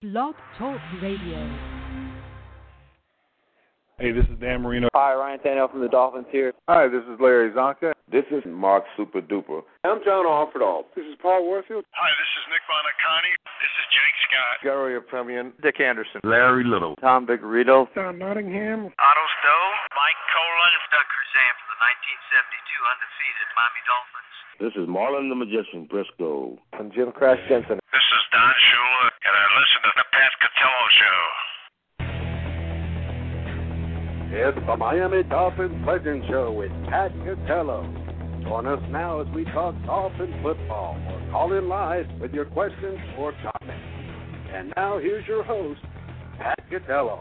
Blog Talk Radio. Hey, this is Dan Marino. Hi, Ryan Tannehill from the Dolphins here. Hi, this is Larry Csonka. This is Mark Super Duper. I'm John Offerdahl. This is Paul Warfield. Hi, this is Nick Buoniconti. This is Jake Scott. Garo Yepremian. Dick Anderson. Larry Little. Tom Vigorito. Tom Nottingham. Otto Stowe. Mike Kolen. Doug Crusan from the 1972 undefeated Miami Dolphins. This is Marlon the Magician Briscoe. I'm Jim Crash Jensen. This is Don Shula, and I listen to the Pat Catello Show. It's the Miami Dolphins Legend Show with Pat Catello. Join us now as we talk Dolphin football or call in live with your questions or comments. And now here's your host, Pat Catello.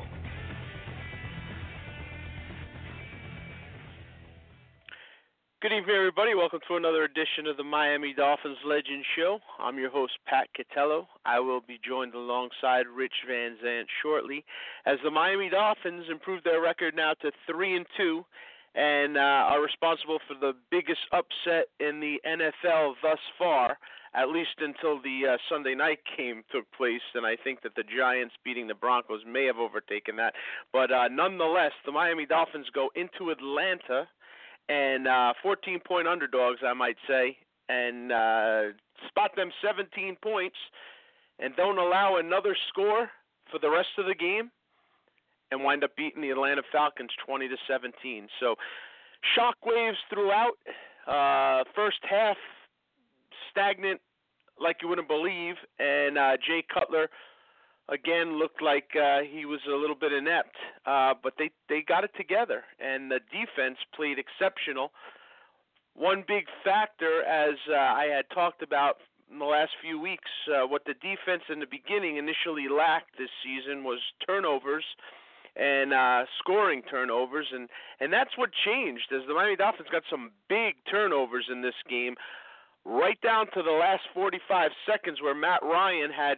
Good evening, everybody. Welcome to another edition of the Miami Dolphins Legend Show. I'm your host, Pat Catello. I will be joined alongside Rich Van Zant shortly as the Miami Dolphins improve their record now to three and two, and uh, are responsible for the biggest upset in the NFL thus far, at least until the uh, Sunday night game took place. And I think that the Giants beating the Broncos may have overtaken that. But uh, nonetheless, the Miami Dolphins go into Atlanta and uh, 14 point underdogs, I might say, and uh, spot them 17 points and don't allow another score for the rest of the game and wind up beating the Atlanta Falcons 20 to 17. So shockwaves throughout. Uh, first half stagnant like you wouldn't believe, and uh, Jay Cutler again looked like uh, he was a little bit inept, uh, but they they got it together, and the defense played exceptional. One big factor, as uh, I had talked about in the last few weeks, uh, what the defense in the beginning initially lacked this season was turnovers and uh, scoring turnovers, and and that's what changed as the Miami Dolphins got some big turnovers in this game, right down to the last 45 seconds where Matt Ryan had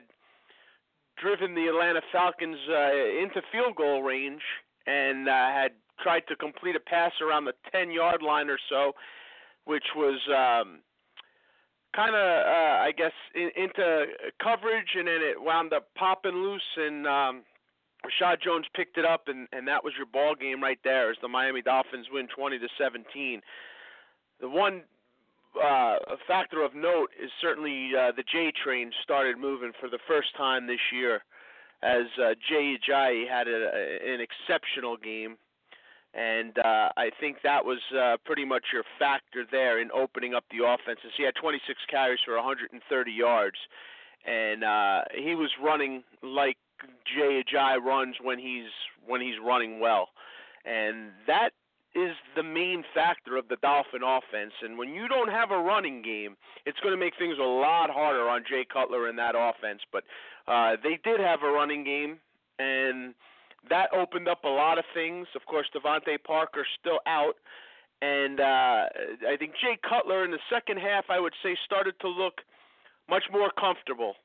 driven the Atlanta Falcons uh, into field goal range and uh, had tried to complete a pass around the 10 yard line or so, which was um, kind of, uh, I guess, in, into coverage, and then it wound up popping loose, and um, Reshad Jones picked it up, and, and that was your ball game right there as the Miami Dolphins win 20 to 17. The one uh, a factor of note is certainly uh, the J train started moving for the first time this year, as uh, Jay Ajayi had a, a, an exceptional game, and uh, I think that was uh, pretty much your factor there in opening up the offenses. He had 26 carries for 130 yards, and uh, he was running like Jay Ajayi runs when he's when he's running well, and that is the main factor of the Dolphin offense. And when you don't have a running game, it's going to make things a lot harder on Jay Cutler in that offense. But uh, they did have a running game, and that opened up a lot of things. Of course, DeVante Parker still out. And uh, I think Jay Cutler in the second half, I would say, started to look much more comfortable.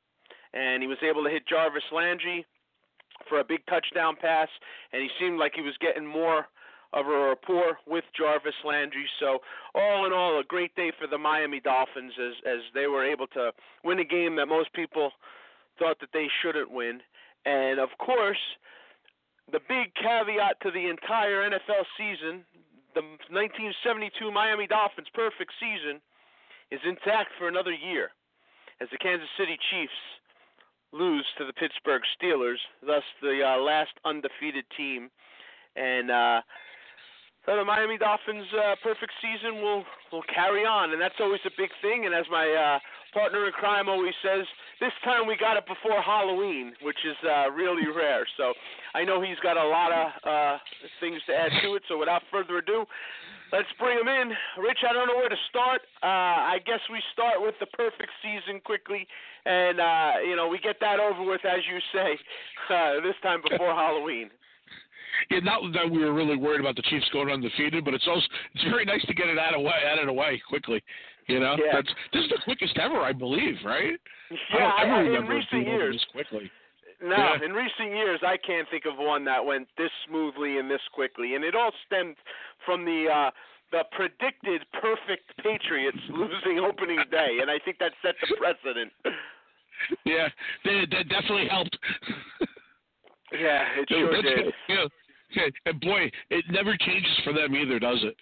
And he was able to hit Jarvis Landry for a big touchdown pass, and he seemed like he was getting more of a rapport with Jarvis Landry. So all in all, a great day for the Miami Dolphins as as they were able to win a game that most people thought that they shouldn't win. And of course, the big caveat to the entire NFL season, the 1972 Miami Dolphins perfect season, is intact for another year, as the Kansas City Chiefs lose to the Pittsburgh Steelers, thus the uh, last undefeated team. And uh, so the Miami Dolphins' uh, perfect season will will carry on, and that's always a big thing. And as my uh, partner in crime always says, this time we got it before Halloween, which is uh, really rare. So I know he's got a lot of uh, things to add to it. So without further ado, let's bring him in. Rich, I don't know where to start. Uh, I guess we start with the perfect season quickly, and uh, you know we get that over with, as you say, uh, this time before Halloween yeah, not that we were really worried about the Chiefs going undefeated, but it's also it's very nice to get it out of way, out of the way quickly. You know, yeah. that's this is the quickest ever, I believe, right? Yeah, I don't ever I, remember in recent years this quickly. No, yeah. in recent years, I can't think of one that went this smoothly and this quickly, and it all stemmed from the. uh the predicted perfect Patriots losing opening day, and I think that set the precedent. yeah, that, that definitely helped. yeah, it sure did. Yeah, yeah, and boy, it never changes for them either, does it?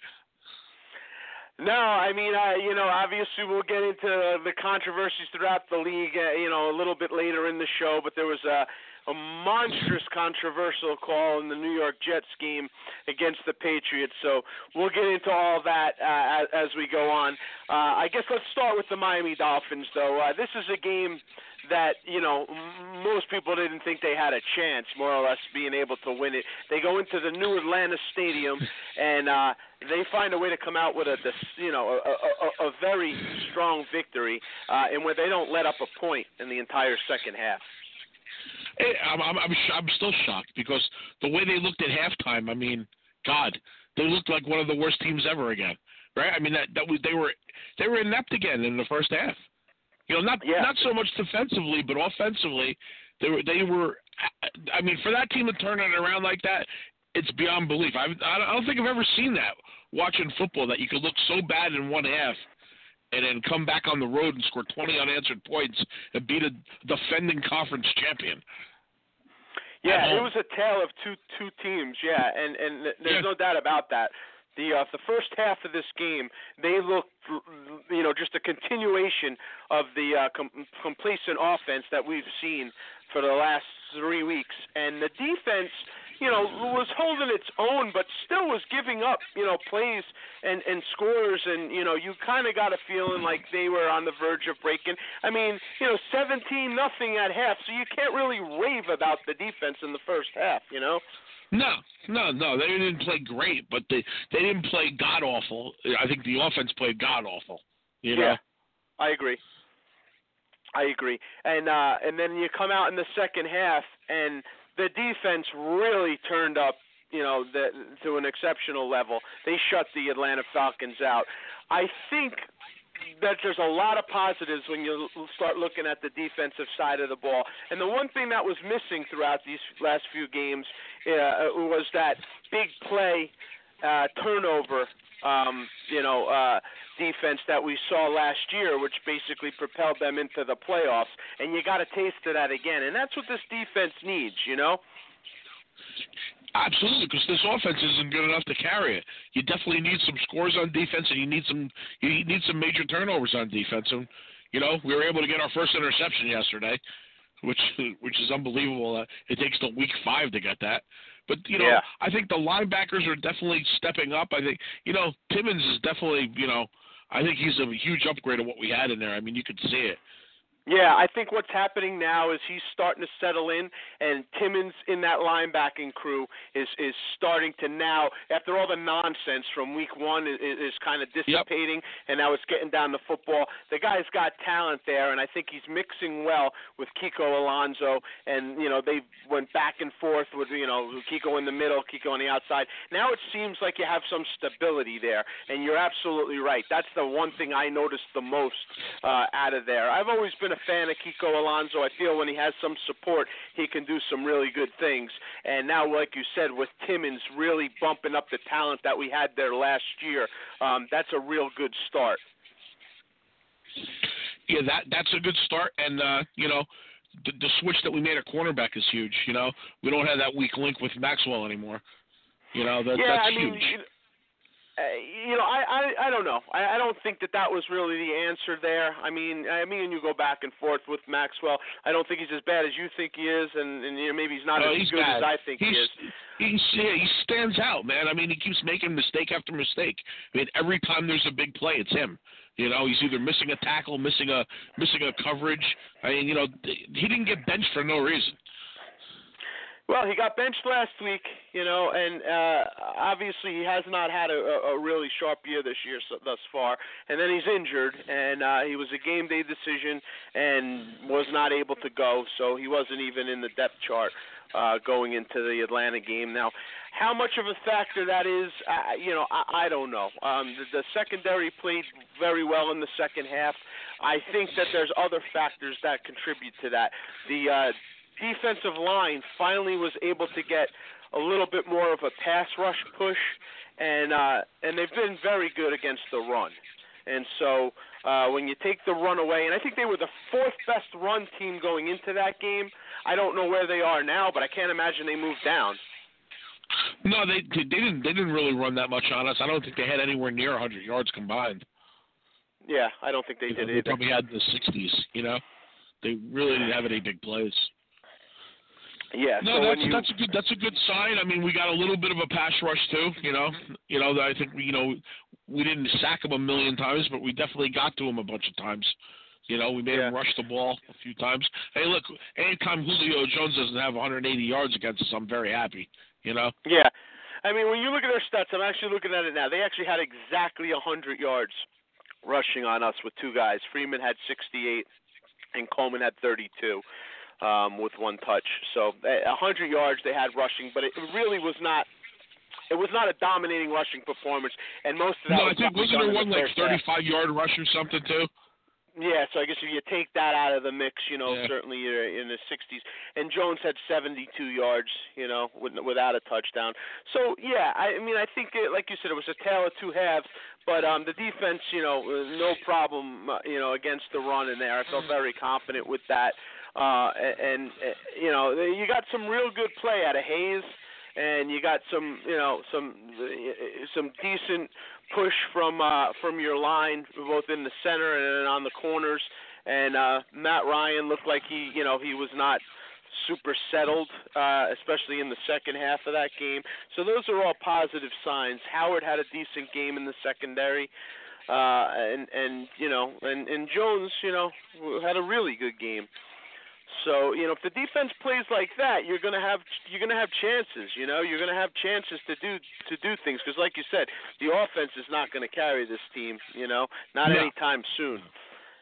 No, I mean, I you know, obviously we'll get into the controversies throughout the league, uh, you know, a little bit later in the show. But there was a, a monstrous controversial call in the New York Jets game against the Patriots. So we'll get into all that uh, as, as we go on. Uh, I guess let's start with the Miami Dolphins, though. Uh, this is a game that you know most people didn't think they had a chance, more or less, being able to win it. They go into the new Atlanta Stadium and uh, they find a way to come out with a you know a, a, a very strong victory, uh, and where they don't let up a point in the entire second half. Hey, I'm I'm I'm, sh- I'm still shocked because the way they looked at halftime. I mean, God, they looked like one of the worst teams ever again, right? I mean that that was they were they were inept again in the first half. You know, not yeah. not so much defensively, but offensively, they were they were. I mean, for that team to turn it around like that, it's beyond belief. I I don't think I've ever seen that watching football that you could look so bad in one half and then come back on the road and score 20 unanswered points and beat a defending conference champion. Yeah, it was a tale of two two teams. Yeah, and and there's yeah. no doubt about that. The uh, the first half of this game, they looked, you know, just a continuation of the uh, com- complacent offense that we've seen for the last three weeks, and the defense, you know, was holding its own, but still was giving up, you know, plays and and scores, and you know, you kind of got a feeling like they were on the verge of breaking. I mean, you know, 17 nothing at half, so you can't really rave about the defense in the first half, you know. No, no, no. They didn't play great, but they they didn't play god awful. I think the offense played god awful. You know? Yeah, I agree. I agree. And uh and then you come out in the second half and the defense really turned up, you know, the, to an exceptional level. They shut the Atlanta Falcons out. I think that there's a lot of positives when you start looking at the defensive side of the ball. And the one thing that was missing throughout these last few games uh, was that big play uh, turnover, um, you know, uh, defense that we saw last year, which basically propelled them into the playoffs. And you got a taste of that again. And that's what this defense needs, you know. Absolutely, because this offense isn't good enough to carry it. You definitely need some scores on defense, and you need some you need some major turnovers on defense. And you know, we were able to get our first interception yesterday, which which is unbelievable. Uh, it takes till week five to get that. But you know, yeah. I think the linebackers are definitely stepping up. I think you know Timmons is definitely you know I think he's a huge upgrade of what we had in there. I mean, you could see it. Yeah, I think what's happening now is he's starting to settle in, and Timmons in that linebacking crew is is starting to now, after all the nonsense from week one, is, is kind of dissipating, yep. and now it's getting down to football. The guy's got talent there, and I think he's mixing well with Kiko Alonso, and you know they went back and forth with you know Kiko in the middle, Kiko on the outside. Now it seems like you have some stability there, and you're absolutely right. That's the one thing I noticed the most uh, out of there. I've always been a fan of Kiko Alonso. I feel when he has some support, he can do some really good things. And now, like you said, with Timmons really bumping up the talent that we had there last year, um, that's a real good start. Yeah, that that's a good start, and uh, you know, the, the switch that we made at cornerback is huge. You know, we don't have that weak link with Maxwell anymore. You know, that, yeah, that's I mean, huge. You Uh, you know, I, I I don't know. I, I don't think that that was really the answer there. I mean, I mean, you go back and forth with Maxwell. I don't think he's as bad as you think he is, and, and you know, maybe he's not no, as he's good bad. as I think he's, he is. He's yeah, he stands out, man. I mean, he keeps making mistake after mistake. I mean, every time there's a big play, it's him. You know, he's either missing a tackle, missing a missing a coverage. I mean, you know, he didn't get benched for no reason. Well, he got benched last week, you know, and uh, obviously he has not had a, a really sharp year this year so, thus far. And then he's injured, and uh, he was a game day decision and was not able to go, so he wasn't even in the depth chart uh, going into the Atlanta game. Now, how much of a factor that is, uh, you know, I, I don't know. Um, the, the secondary played very well in the second half. I think that there's other factors that contribute to that. The uh, defensive line finally was able to get a little bit more of a pass rush push, and uh, and they've been very good against the run. And so uh, when you take the run away, and I think they were the fourth best run team going into that game. I don't know where they are now, but I can't imagine they moved down. No, they they didn't they didn't really run that much on us. I don't think they had anywhere near 100 yards combined. Yeah, I don't think they you did know, either. They probably had the 60s. You know, they really didn't have any big plays. Yeah, no, so that's you, that's a good that's a good sign. I mean, we got a little bit of a pass rush too. You know, you know, I think you know we didn't sack him a million times, but we definitely got to him a bunch of times. You know, we made Yeah. him rush the ball a few times. Hey, look, anytime Julio Jones doesn't have 180 yards against us, I'm very happy. You know. Yeah. I mean, when you look at their stats, I'm actually looking at it now. They actually had exactly 100 yards rushing on us with two guys. Freeman had 68, and Coleman had 32 um, with one touch. So eh, 100 yards they had rushing, but it really was not. It was not a dominating rushing performance, and most of that No, I think wasn't there in the like first half. 35 yard rush or something too? Yeah, so I guess if you take that out of the mix, you know, Yeah. certainly you're in the 60s. And Jones had 72 yards, you know, with, without a touchdown. So yeah, I, I mean, I think, it, like you said, it was a tale of two halves. But um, the defense, you know, uh, no problem, uh, you know, against the run in there. I felt very confident with that. Uh, and, and you know, you got some real good play out of Hayes and you got some you know some some decent push from uh from your line both in the center and on the corners. And uh Matt Ryan looked like he you know he was not super settled uh especially in the second half of that game. So those are all positive signs. Howard had a decent game in the secondary uh and and you know and and Jones you know had a really good game so you know, if the defense plays like that, you're gonna have you're gonna have chances. You know, you're gonna have chances to do to do things because, like you said, the offense is not gonna carry this team. You know, not No. anytime soon.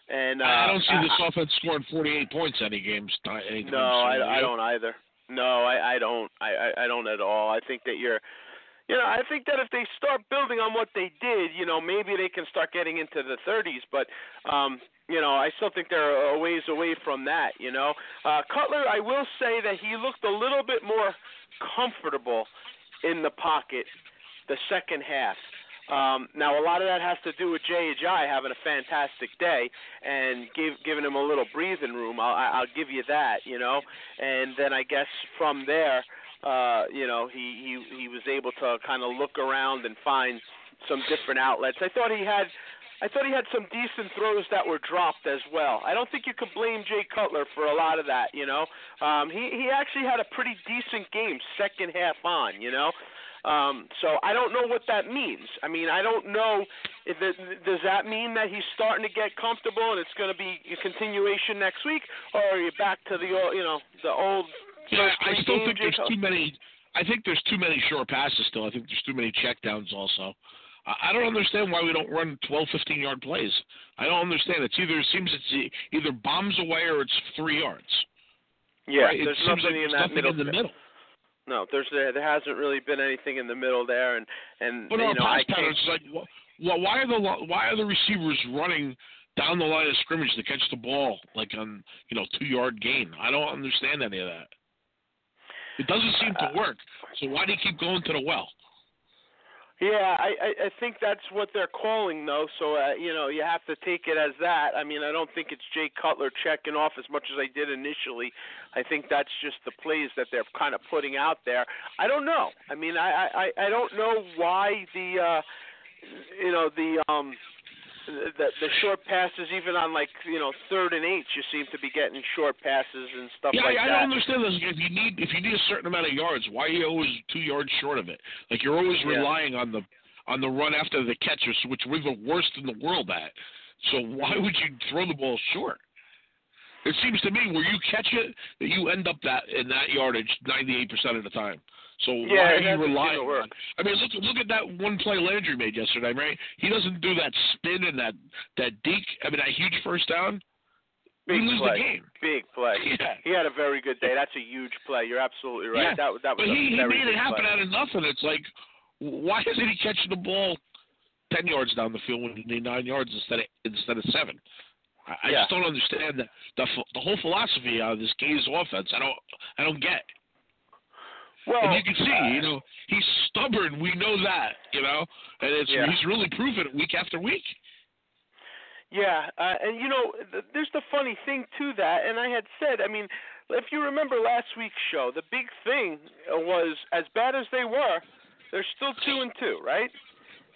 And uh, I don't see this I- offense scoring 48 points any games. Anytime no, I, I don't either. No, I, I don't. I, I, I don't at all. I think that you're, you know, I think that if they start building on what they did, you know, maybe they can start getting into the 30s. But, um, you know, I still think they're a ways away from that. You know, uh, Cutler, I will say that he looked a little bit more comfortable in the pocket the second half. Um, now, a lot of that has to do with Ajayi having a fantastic day and give, giving him a little breathing room. I'll, I'll give you that, you know. And then I guess from there, uh, you know, he, he he was able to kind of look around and find some different outlets. I thought he had. I thought he had some decent throws that were dropped as well. I don't think you could blame Jay Cutler for a lot of that. You know, um, he he actually had a pretty decent game second half on. You know, um, so I don't know what that means. I mean, I don't know if it, does that mean that he's starting to get comfortable and it's going to be a continuation next week, or are you back to the old, you know, the old? Yeah, I still think there's too many. I think there's too many short passes still. I think there's too many checkdowns also. I don't understand why we don't run 12, 15 yard plays. I don't understand. It's either it seems it's either bombs away or it's three yards. Yeah, right? It there's seems nothing like in that nothing middle. in the middle. No, there's there, there hasn't really been anything in the middle there, and and But you know pass I can't. patterns, like, wh- why are the why are the receivers running down the line of scrimmage to catch the ball like on you know two yard gain? I don't understand any of that. It doesn't seem Uh, to work. So why do you keep going to the well? Yeah, I, I I think that's what they're calling though. So uh, you know, you have to take it as that. I mean, I don't think it's Jay Cutler checking off as much as I did initially. I think that's just the plays that they're kind of putting out there. I don't know. I mean, I I I don't know why the uh you know the um the the short passes even on like you know third and eight you seem to be getting short passes and stuff Yeah, like I, I don't understand this. If you need if you need a certain amount of yards, why are you always two yards short of it? Like you're always Yeah. relying on the on the run after the catchers, which we're the worst in the world at. So why would you throw the ball short? It seems to me where you catch it that you end up that in that yardage ninety eight percent of the time. So Yeah, why are you relying on I mean look look at that one play Landry made yesterday, right? He doesn't do that spin and that that deke I mean that huge first down. Big we lose play. the game. Big play. Yeah. He had a very good day. That's a huge play. You're absolutely right. Yeah, That that was But he, he made it happen play. out of nothing. It's like, why isn't he catching the ball ten yards down the field when you need nine yards instead of instead of seven? I, I Yeah. just don't understand the, the the whole philosophy of this Gase offense. I don't I don't get. Well, and you can see, uh, you know, he's stubborn. We know that, you know, and it's Yeah. he's really proven it week after week. Yeah, uh, and you know, th- there's the funny thing to that, and I had said, I mean, if you remember last week's show, the big thing was as bad as they were, they're still two and two, right?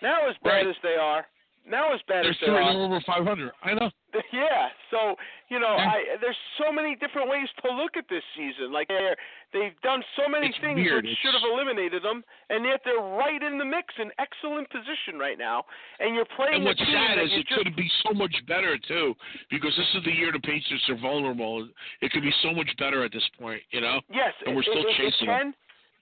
Now as bad Right. as they are, now as bad They're they're over 500. I know. yeah. So you know. I there's so many different ways to look at this season. Like they're they've done so many It's things weird. which It's- should have eliminated them, and yet they're right in the mix, in excellent position right now. And you're playing And what's sad is it just could be so much better too, because this is the year the Patriots are vulnerable. It could be so much better at this point, you know. yes, and we're it, still it, it chasing them, can.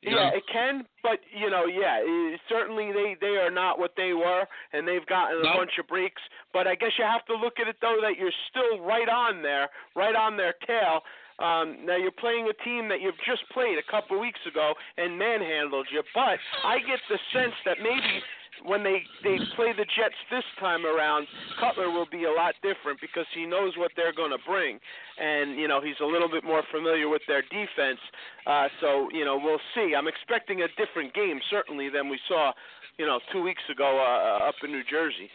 You yeah, know? it can, but you know, yeah, it, certainly they they are not what they were, and they've gotten a No. bunch of breaks. But I guess you have to look at it though that you're still right on there, right on their tail. Um, now you're playing a team that you've just played a couple weeks ago and manhandled you, but I get the sense that maybe when they they play the Jets this time around, Cutler will be a lot different because he knows what they're going to bring, and you know he's a little bit more familiar with their defense. Uh, so you know we'll see. I'm expecting a different game certainly than we saw, you know, two weeks ago uh, up in New Jersey,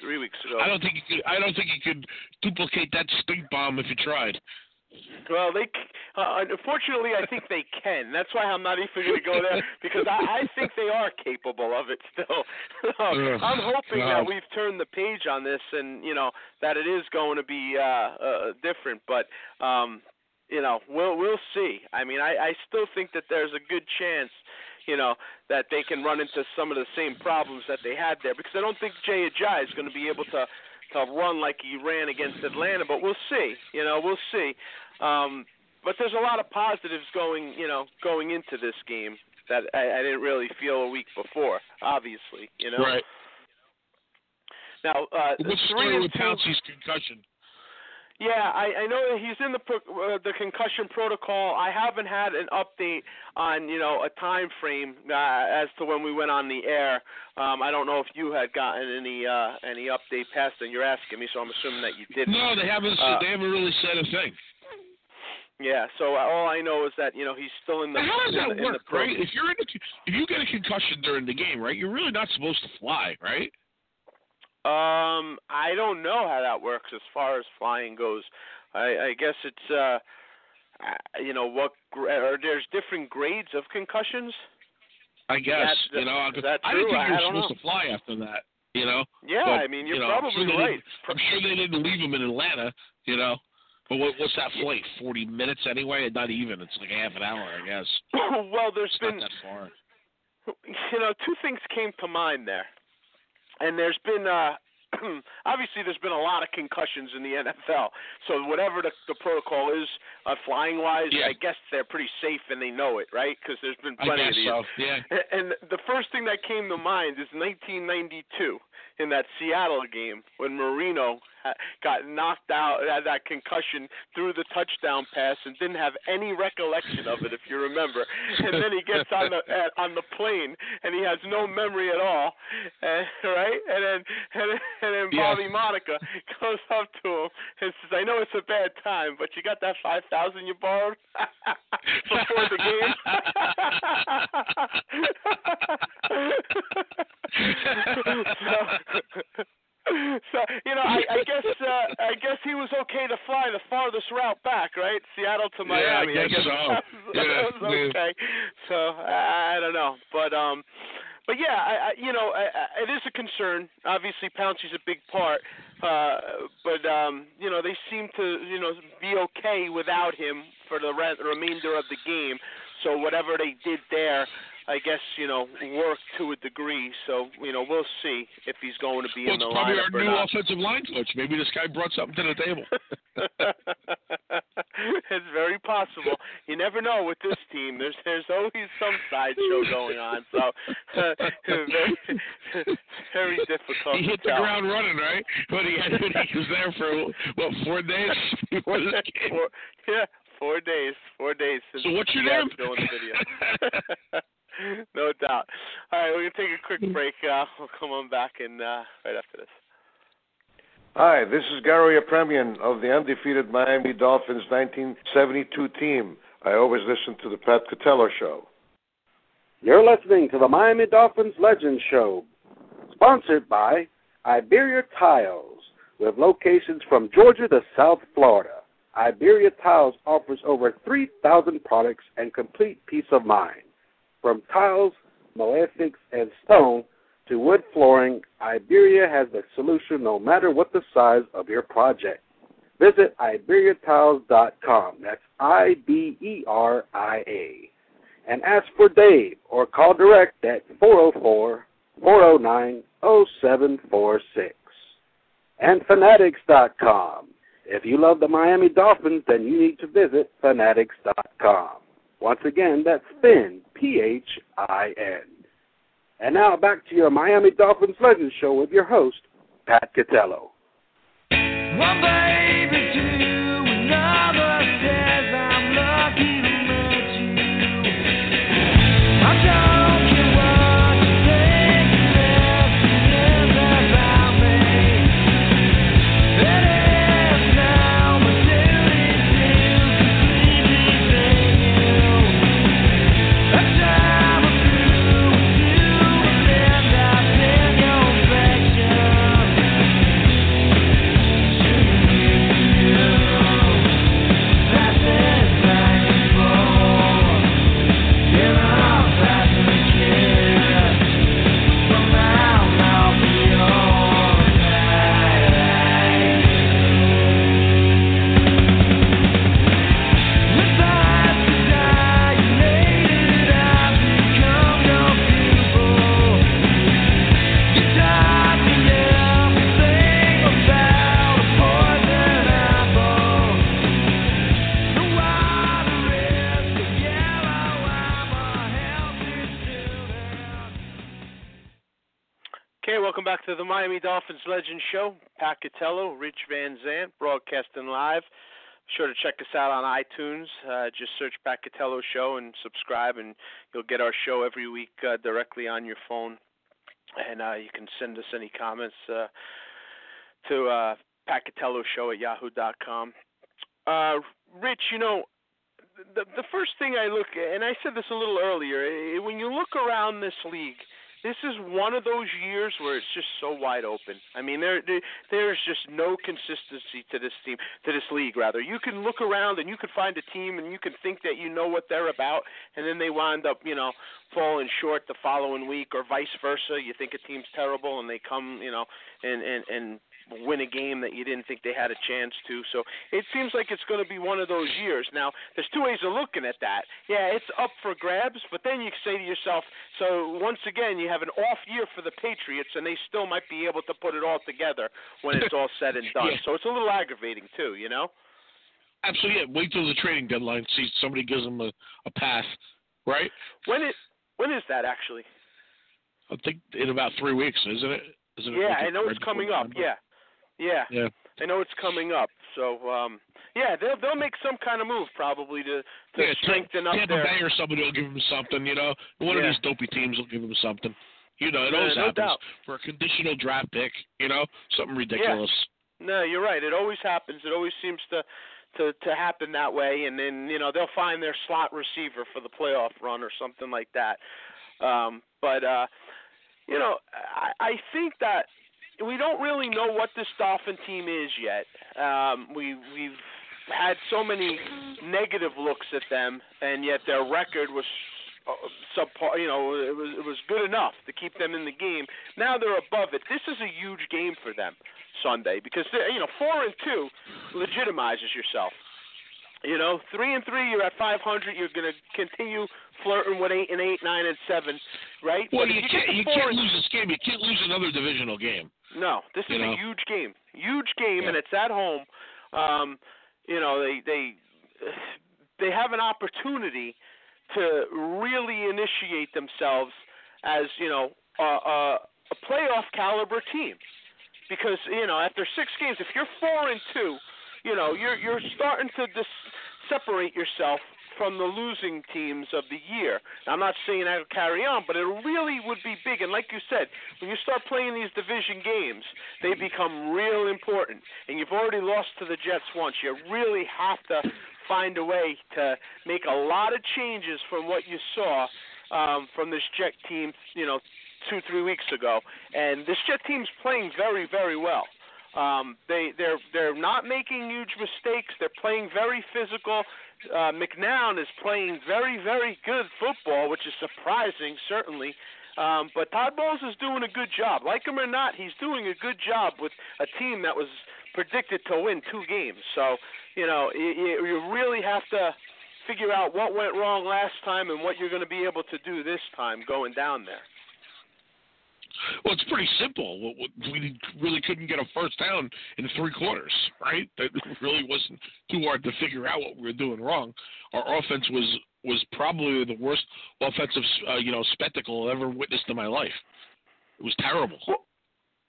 three weeks ago. I don't think you could. I don't think you could duplicate that stink bomb if you tried. Well, they uh, unfortunately I think they can. That's why I'm not even going to go there because I, I think they are capable of it still. so I'm hoping God. that we've turned the page on this and you know that it is going to be uh, uh, different. But um, you know we'll we'll see. I mean I, I still think that there's a good chance. You know that they can run into some of the same problems that they had there because I don't think Jay Ajayi is going to be able to to run like he ran against Atlanta, but we'll see. You know, we'll see. Um, but there's a lot of positives going, you know, going into this game that I, I didn't really feel a week before. Obviously, you know. Right. Now, uh, What's the three story with. Pouncey's concussion? Yeah, I, I know that he's in the pro, uh, the concussion protocol. I haven't had an update on you know a time frame uh, as to when we went on the air. Um, I don't know if you had gotten any uh, any update past and you're asking me, so I'm assuming that you didn't. No, they haven't. Uh, they haven't really said a thing. Yeah, so uh, all I know is that you know he's still in the. Now, how does that the, work, right? If you're in a, if you get a concussion during the game, right, you're really not supposed to fly, right? Um, I don't know how that works as far as flying goes. I, I guess it's uh, uh, you know what, or there's different grades of concussions. I guess you know. that I didn't think you were supposed know. to fly after that. You know. Yeah, but, I mean, you're you know, probably I'm sure right. I'm sure they didn't leave him in Atlanta. You know. But what, what's that flight? Forty minutes anyway? Not even. It's like a half an hour, I guess. well, there's It's been not that far. you know two things came to mind there, and there's been uh obviously there's been a lot of concussions in the NFL. So whatever the, the protocol is, uh, flying wise, Yeah. I guess they're pretty safe and they know it, right? Because there's been plenty of these. so. Yeah. And the first thing that came to mind is 1992 in that Seattle game when Marino got knocked out, had that concussion, threw the touchdown pass, and didn't have any recollection of it, if you remember. And then he gets on the uh, on the plane and he has no memory at all, and, right? And then and, then- and then Yeah. Bobby Monica goes up to him and says, "I know it's a bad time, but you got that five thousand you borrowed before the game." so, so you know, I, I guess uh, I guess he was okay to fly the farthest route back, right? Seattle to Yeah, I Miami. guess so. was, Yeah, was yeah. okay. So I, I don't know, but um, but yeah, I, I you know, I, I, it is a concern. Obviously, Pouncey's a big part, uh, but um, you know, they seem to you know be okay without him for the re- remainder of the game. So whatever they did there, I guess you know work to a degree. So you know we'll see if he's going to be Well, in it's the probably our or new not. offensive line coach. Maybe this guy brought something to the table. it's very possible. You never know with this team. There's there's always some sideshow going on. So very, very difficult. he hit the tell. ground running, right? But he had, he was there for what four days before this game. Four, yeah, four days. Four days. So what's your name? To go in the video. no doubt. All right, we're gonna take a quick break. Uh, we'll come on back and uh, right after this. Hi, this is Garo Yepremian of the undefeated Miami Dolphins 1972 team. I always listen to the Pat Catello show. You're listening to the Miami Dolphins Legends Show, sponsored by Iberia Tiles, With locations from Georgia to South Florida, Iberia Tiles offers over 3,000 products and complete peace of mind. From tiles, mosaics, and stone to wood flooring, Iberia has the solution no matter what the size of your project. Visit IberiaTiles.com. That's I B E R I A. And ask for Dave or call direct at 404 409 0746. And Fanatics.com. If you love the Miami Dolphins, then you need to visit Fanatics.com. Once again, that's Phin, P H I N. And now back to your Miami Dolphins Legends Show with your host, Pat Catello. To the Miami Dolphins Legend Show. Pat Catello, Rich Van Zant, broadcasting live. Be sure to check us out on iTunes. Uh, just search Pat Catello Show and subscribe, and you'll get our show every week uh, directly on your phone. And uh, you can send us any comments uh, to uh, Pat Catello Show at yahoo.com. Uh, Rich, you know, the the first thing I look at, and I said this a little earlier, when you look around this league, this is one of those years where it's just so wide open. I mean, there, there there's just no consistency to this team, to this league rather. You can look around and you can find a team and you can think that you know what they're about, and then they wind up, you know, falling short the following week, or vice versa. You think a team's terrible and they come, you know, and and and win a game that you didn't think they had a chance to. So it seems like it's going to be one of those years. Now, there's two ways of looking at that. Yeah, it's up for grabs, but then you say to yourself, so once again, you have an off year for the Patriots, and they still might be able to put it all together when it's all said and done. Yeah. So it's a little aggravating too, you know. Absolutely. Yeah. Wait till the trading deadline. See somebody gives them a, a path, right? When it when is that actually? I think in about three weeks, isn't it? Isn't it Yeah, like I know it's coming up. Yeah, yeah. Yeah. I know it's coming up. So um yeah, they'll they'll make some kind of move probably to to yeah, strengthen up Tampa their Bay or somebody will give them something. You know, one of these dopey teams will give them something. You know, it Yeah, always no happens doubt. for a conditional draft pick. You know, something ridiculous. Yeah. No, you're right. It always happens. It always seems to to to happen that way, and then you know they'll find their slot receiver for the playoff run or something like that. Um, but uh, you know, I, I think that we don't really know what this Dolphin team is yet. Um, we we've had so many negative looks at them, and yet their record was uh, subpar. You know, it was it was good enough to keep them in the game. Now they're above it. This is a huge game for them Sunday because you know four and two legitimizes yourself. You know, three and three, you're at 500. You're going to continue flirting with eight and eight, nine and seven, right? Well, if you can't you can't lose this game. You can't lose another divisional game. no, this You is know? a huge game, huge game, Yeah. and it's at home. Um, you know, they they they have an opportunity to really initiate themselves as you know a, a, a playoff caliber team, because you know after six games, if you're four and two, you know you're you're starting to dis- separate yourself from the losing teams of the year. Now, I'm not saying that'll carry on, but it really would be big. And like you said, when you start playing these division games, they become real important. And you've already lost to the Jets once. You really have to find a way to make a lot of changes from what you saw um, from this Jet team, you know, two, three weeks ago. And this Jet team's playing very, very well. Um, they they're they're not making huge mistakes. They're playing very physical. Uh, McCown is playing very very good football, which is surprising certainly. Um, but Todd Bowles is doing a good job. Like him or not, he's doing a good job with a team that was predicted to win two games. So you know you, you really have to figure out what went wrong last time and what you're going to be able to do this time going down there. Well, it's pretty simple. We really couldn't get a first down in three quarters, right? That really wasn't too hard to figure out what we were doing wrong. Our offense was was probably the worst offensive, uh, you know, spectacle I've ever witnessed in my life. It was terrible. Well,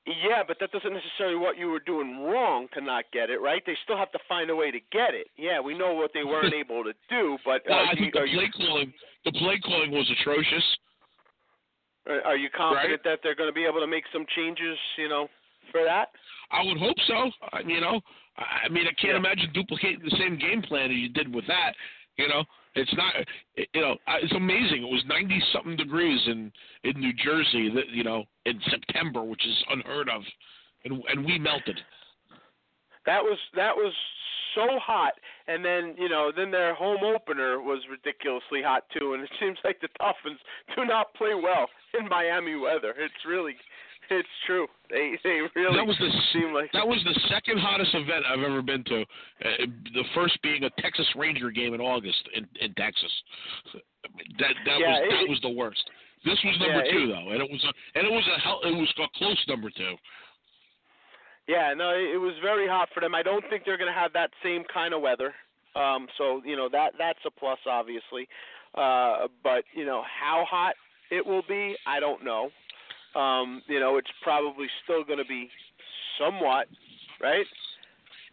yeah, but that doesn't necessarily what you were doing wrong to not get it, right? They still have to find a way to get it. Yeah, we know what they weren't able to do, but well, uh, I think the play you, calling the play calling was atrocious. Uh, are you confident right? that they're going to be able to make some changes, you know, for that? I would hope so. I, you know, I mean, I can't Yeah. imagine duplicating the same game plan that you did with that. You know, it's not. it- You know, it's amazing. It was ninety something degrees in in New Jersey. That you know, in September, which is unheard of, and and we melted. That was that was so hot, and then you know then their home opener was ridiculously hot too. And it seems like the Dolphins do not play well in Miami weather. It's really, it's true. They they really that was the seem like that was the second hottest event I've ever been to. Uh, the first being a Texas Ranger game in August in in Texas. That that Yeah, was it- that was the worst. This was number Yeah, two it- though, and it was a and it was a hell, it was a close number two. Yeah, no, it it was very hot for them. I don't think they're going to have that same kind of weather. Um, so you know that that's a plus, obviously. Uh, but you know how hot it will be, I don't know. Um, you know, it's probably still going to be somewhat, right?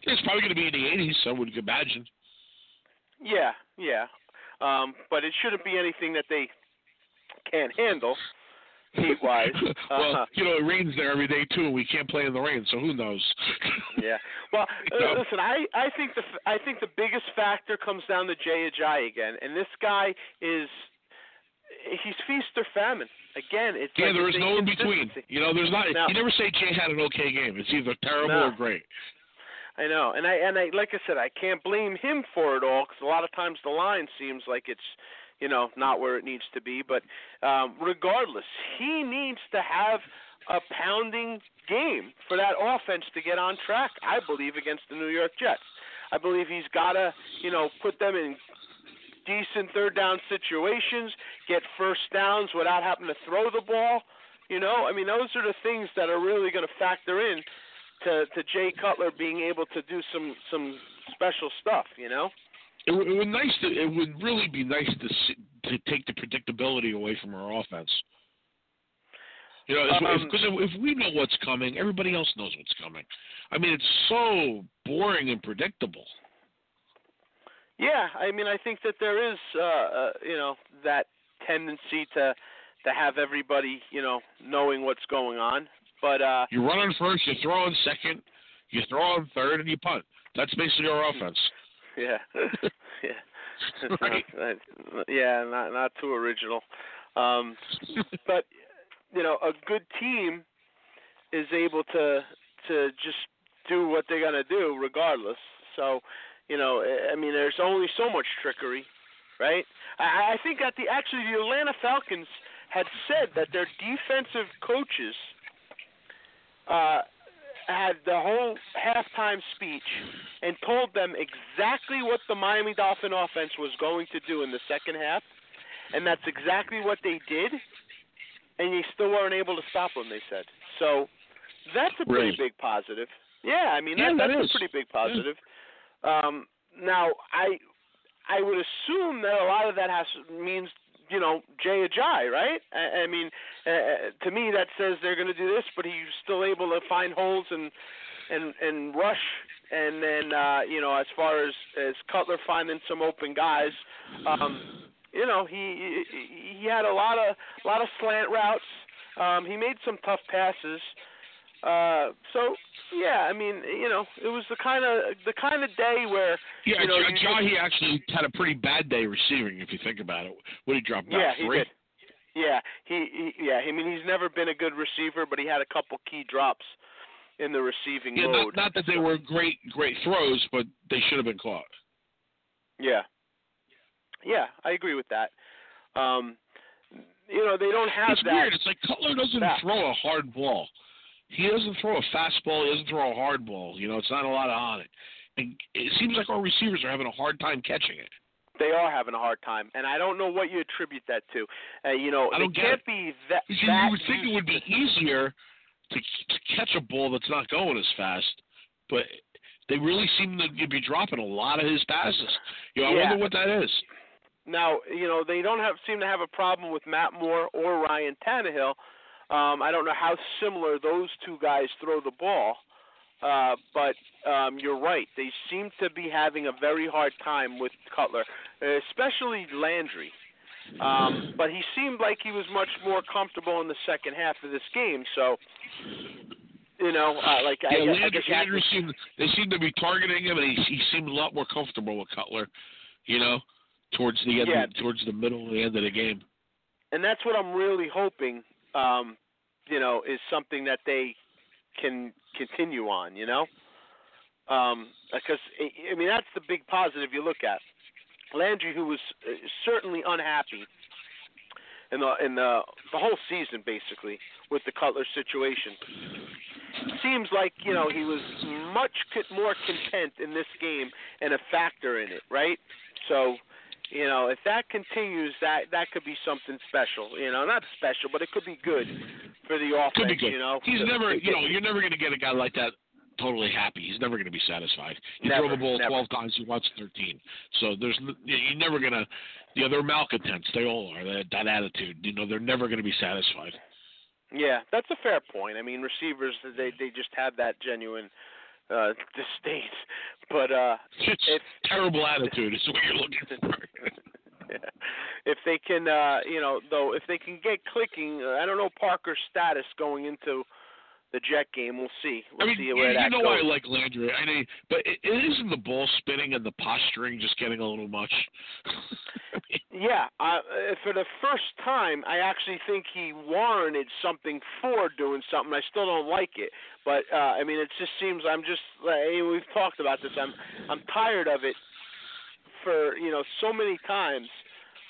It's probably going to be in the 80s, I would imagine. Yeah, yeah. Um, but it shouldn't be anything that they can't handle heat wise. well, uh, you know, it rains there every day too, and we can't play in the rain, so who knows? yeah. Well, uh, No. listen, I I think the f- I think the biggest factor comes down to Jay Ajayi again, and this guy is he's feast or famine. Again, it's yeah, like there is no in between. You know, there's not. No. You never say Jay had an okay game. It's either terrible No. or great. I know, and I and I like I said, I can't blame him for it all because a lot of times the line seems like it's, you know, not where it needs to be. But um, regardless, he needs to have a pounding game for that offense to get on track. I believe against the New York Jets. I believe he's got to, you know, put them in decent third down situations, get first downs without having to throw the ball. You know, I mean, those are the things that are really going to factor in to to Jay Cutler being able to do some some special stuff. You know. It, would- it would nice to. It would really be nice to see, to take the predictability away from our offense. You know, Um, because if, if we know what's coming, everybody else knows what's coming. I mean, it's so boring and predictable. Yeah, I mean, I think that there is, uh, uh, you know, that tendency to to have everybody, you know, knowing what's going on. But uh, You run on first, you throw on second, you throw on third, and you punt. That's basically our offense. yeah, yeah, Right. Uh, yeah, not not too original. Um, but you know, a good team is able to to just do what they're gonna do regardless. So, you know, I- I mean, there's only so much trickery, right? I, I think that the actually the Atlanta Falcons had said that their defensive coaches uh, had the whole halftime speech and told them exactly what the Miami Dolphin offense was going to do in the second half, and that's exactly what they did, and they still weren't able to stop them. They said so. That's a pretty Really? big positive. Yeah, I mean Yeah, that, that that's is. a pretty big positive. Um, now I I would assume that a lot of that has means you know Jay Ajayi, right? I, I mean, uh, to me that says they're going to do this, but he's still able to find holes and and and rush. And then uh, you know, as far as as Cutler finding some open guys, um, you know, he he he had a lot of a lot of slant routes. Um, he made some tough passes. Uh, so yeah, I mean, you know, it was the kind of the kind of day where Yeah, you know, Ajayi actually had a pretty bad day receiving, if you think about it. What he dropped About Yeah, he did. Yeah, he, he yeah. I mean, he's never been a good receiver, but he had a couple key drops. in the receiving Yeah, mode. not, not that they were great great throws, but they should have been caught. Yeah. Yeah, I agree with that. Um, you know, they don't have It's that. weird. It's like Cutler doesn't throw a hard ball. He doesn't throw a fastball. He doesn't throw a hard ball. You know, it's not a lot of on it. And it seems like our receivers are having a hard time catching it. They are having a hard time, and I don't know what you attribute that to. Uh, you know, I don't it can't it. be that. You, that you would think it would be easier to, to catch a ball that's not going as fast, but they really seem to be dropping a lot of his passes. You know, I Yeah. wonder what that is. Now, you know, they don't have seem to have a problem with Matt Moore or Ryan Tannehill. Um, I don't know how similar those two guys throw the ball, uh, but um, you're right. They seem to be having a very hard time with Cutler, especially Landry. Um, but he seemed like he was much more comfortable in the second half of this game. So, you know, uh, like Yeah, I Landry, guess you have to- seemed they seem to be targeting him, and he he seemed a lot more comfortable with Cutler. You know, towards the end, Yeah. towards the middle the end of the game. and that's what I'm really hoping. Um, you know, is something that they can continue on. You know, um, because I mean that's the big positive you look at. Landry, who was uh, certainly unhappy in the in the the whole season, basically with the Cutler situation, seems like you know he was much more content in this game and a factor in it, right? So you know, if that continues, that that could be something special. You know, not special, but it could be good for the offense. Could be good. You know, He's never, you know, you're never going to get a guy like that totally happy. He's never going to be satisfied. You Never, throw the ball never. 12 times, he wants 13. So there's, you're never going to, you know, they're malcontents. They all are. That, that attitude, you know, they're never going to be satisfied. Yeah, that's a fair point. I mean, receivers they they just have that genuine uh disdain. But uh It's if terrible attitude is what you're looking for. if they can uh you know, though if they can get clicking, uh, I don't know Parker's status going into the Jet game. We'll see. We'll I mean, see you, where you that know goes. why I like Landry. I mean, but it, it isn't the ball spinning and the posturing just getting a little much. Yeah, uh, for the first time, I actually think he warranted something for doing something. I still don't like it, but uh, I mean, it just seems I'm just like we've talked about this. I'm I'm tired of it for you know so many times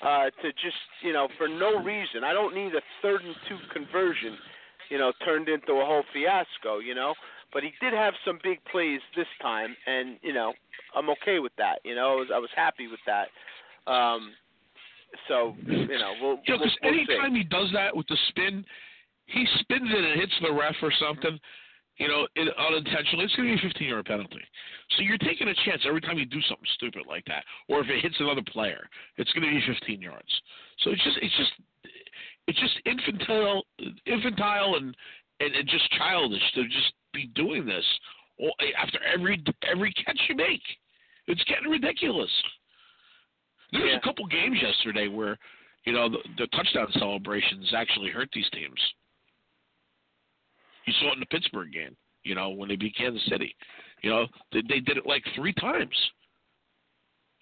uh, to just you know for no reason. I don't need a third and two conversion, you know, turned into a whole fiasco. You know, but he did have some big plays this time, and you know, I'm okay with that. You know, I was, I was happy with that. Um, so you know, we'll, we'll, because we'll see. anytime he does that with the spin, he spins it and hits the ref or something, you know, it, unintentionally, it's going to be a 15 yard penalty. So you're taking a chance every time you do something stupid like that, or if it hits another player, it's going to be 15 yards. So it's just, it's just, it's just infantile, infantile and, and, and just childish to just be doing this after every every catch you make. It's getting ridiculous. There was Yeah. a couple games yesterday where, you know, the, the touchdown celebrations actually hurt these teams. You saw it in the Pittsburgh game, you know, when they beat Kansas City. You know, they, they did it like three times.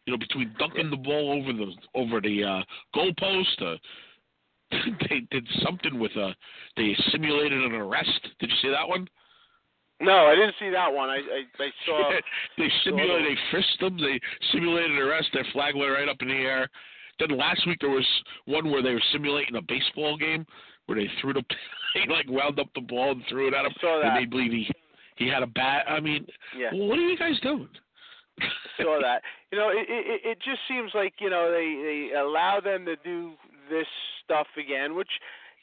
You know, between dunking the ball over the over the uh, goalpost, uh, they did something with a. They simulated an arrest. Did you see that one? No, I didn't see that one. I I, I saw. they simulated, they frisked them, they simulated an arrest, their flag went right up in the air. Then last week there was one where they were simulating a baseball game where they threw the they like wound up the ball and threw it at him. saw that. And they believe he he had a bat. I mean, Yeah. well, what are you guys doing? saw that. You know, it, it it just seems like you know they they allow them to do this stuff again, which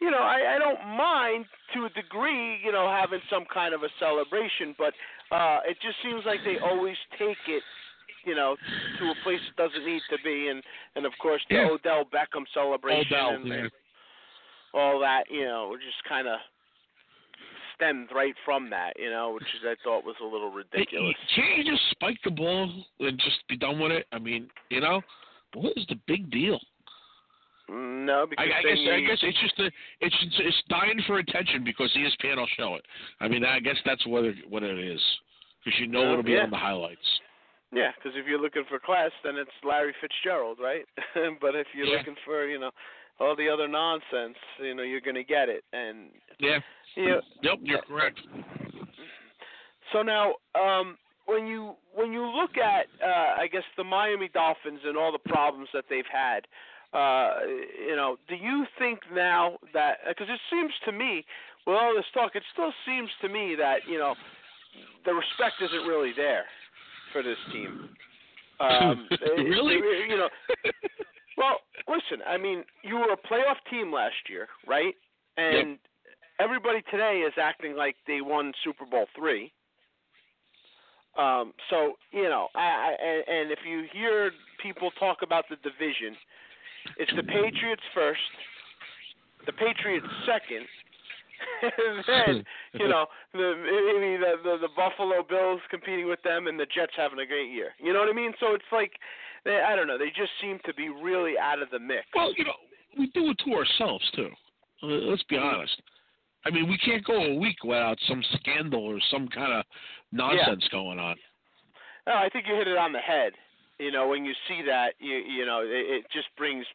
you know I I don't mind to a degree. You know, having some kind of a celebration, but uh it just seems like they always take it. You know, to a place it doesn't need to be, and and of course the Yeah. Odell Beckham celebration Odell, and, yeah. and all that. You know, just kind of stemmed right from that. You know, which is I thought was a little ridiculous. Can't you just spike the ball and just be done with it? I mean, you know, what is the big deal? No, I, because I then guess I guess it's just a, it's it's dying for attention because ESPN will show it. I mean, I guess that's what it, what it is because you know Well, it'll be yeah. on the highlights. Yeah, because if you're looking for class, then it's Larry Fitzgerald, right? but if you're Yeah. looking for, you know, all the other nonsense, you know, you're going to get it. And Yeah. you know, Yep, you're correct. So now, um, when you when you look at, uh, I guess the Miami Dolphins and all the problems that they've had, uh, you know, do you think now that because it seems to me, with all this talk, it still seems to me that you know, the respect isn't really there for this team. Um, Really? it- you know, well, listen. I mean, you were a playoff team last year, right? And everybody today is acting like they won Super Bowl three. Um, so you know, I, I and, and if you hear people talk about the division, it's the Patriots first, the Patriots second, and then you know the maybe the, the the Buffalo Bills competing with them, and the Jets having a great year. You know what I mean? So it's like they, I don't know. They just seem to be really out of the mix. Well, you know, we do it to ourselves too. Uh, Let's be honest. I mean, we can't go a week without some scandal or some kind of nonsense going on. No, I think you hit it on the head. You know, when you see that, you you know, it, it just brings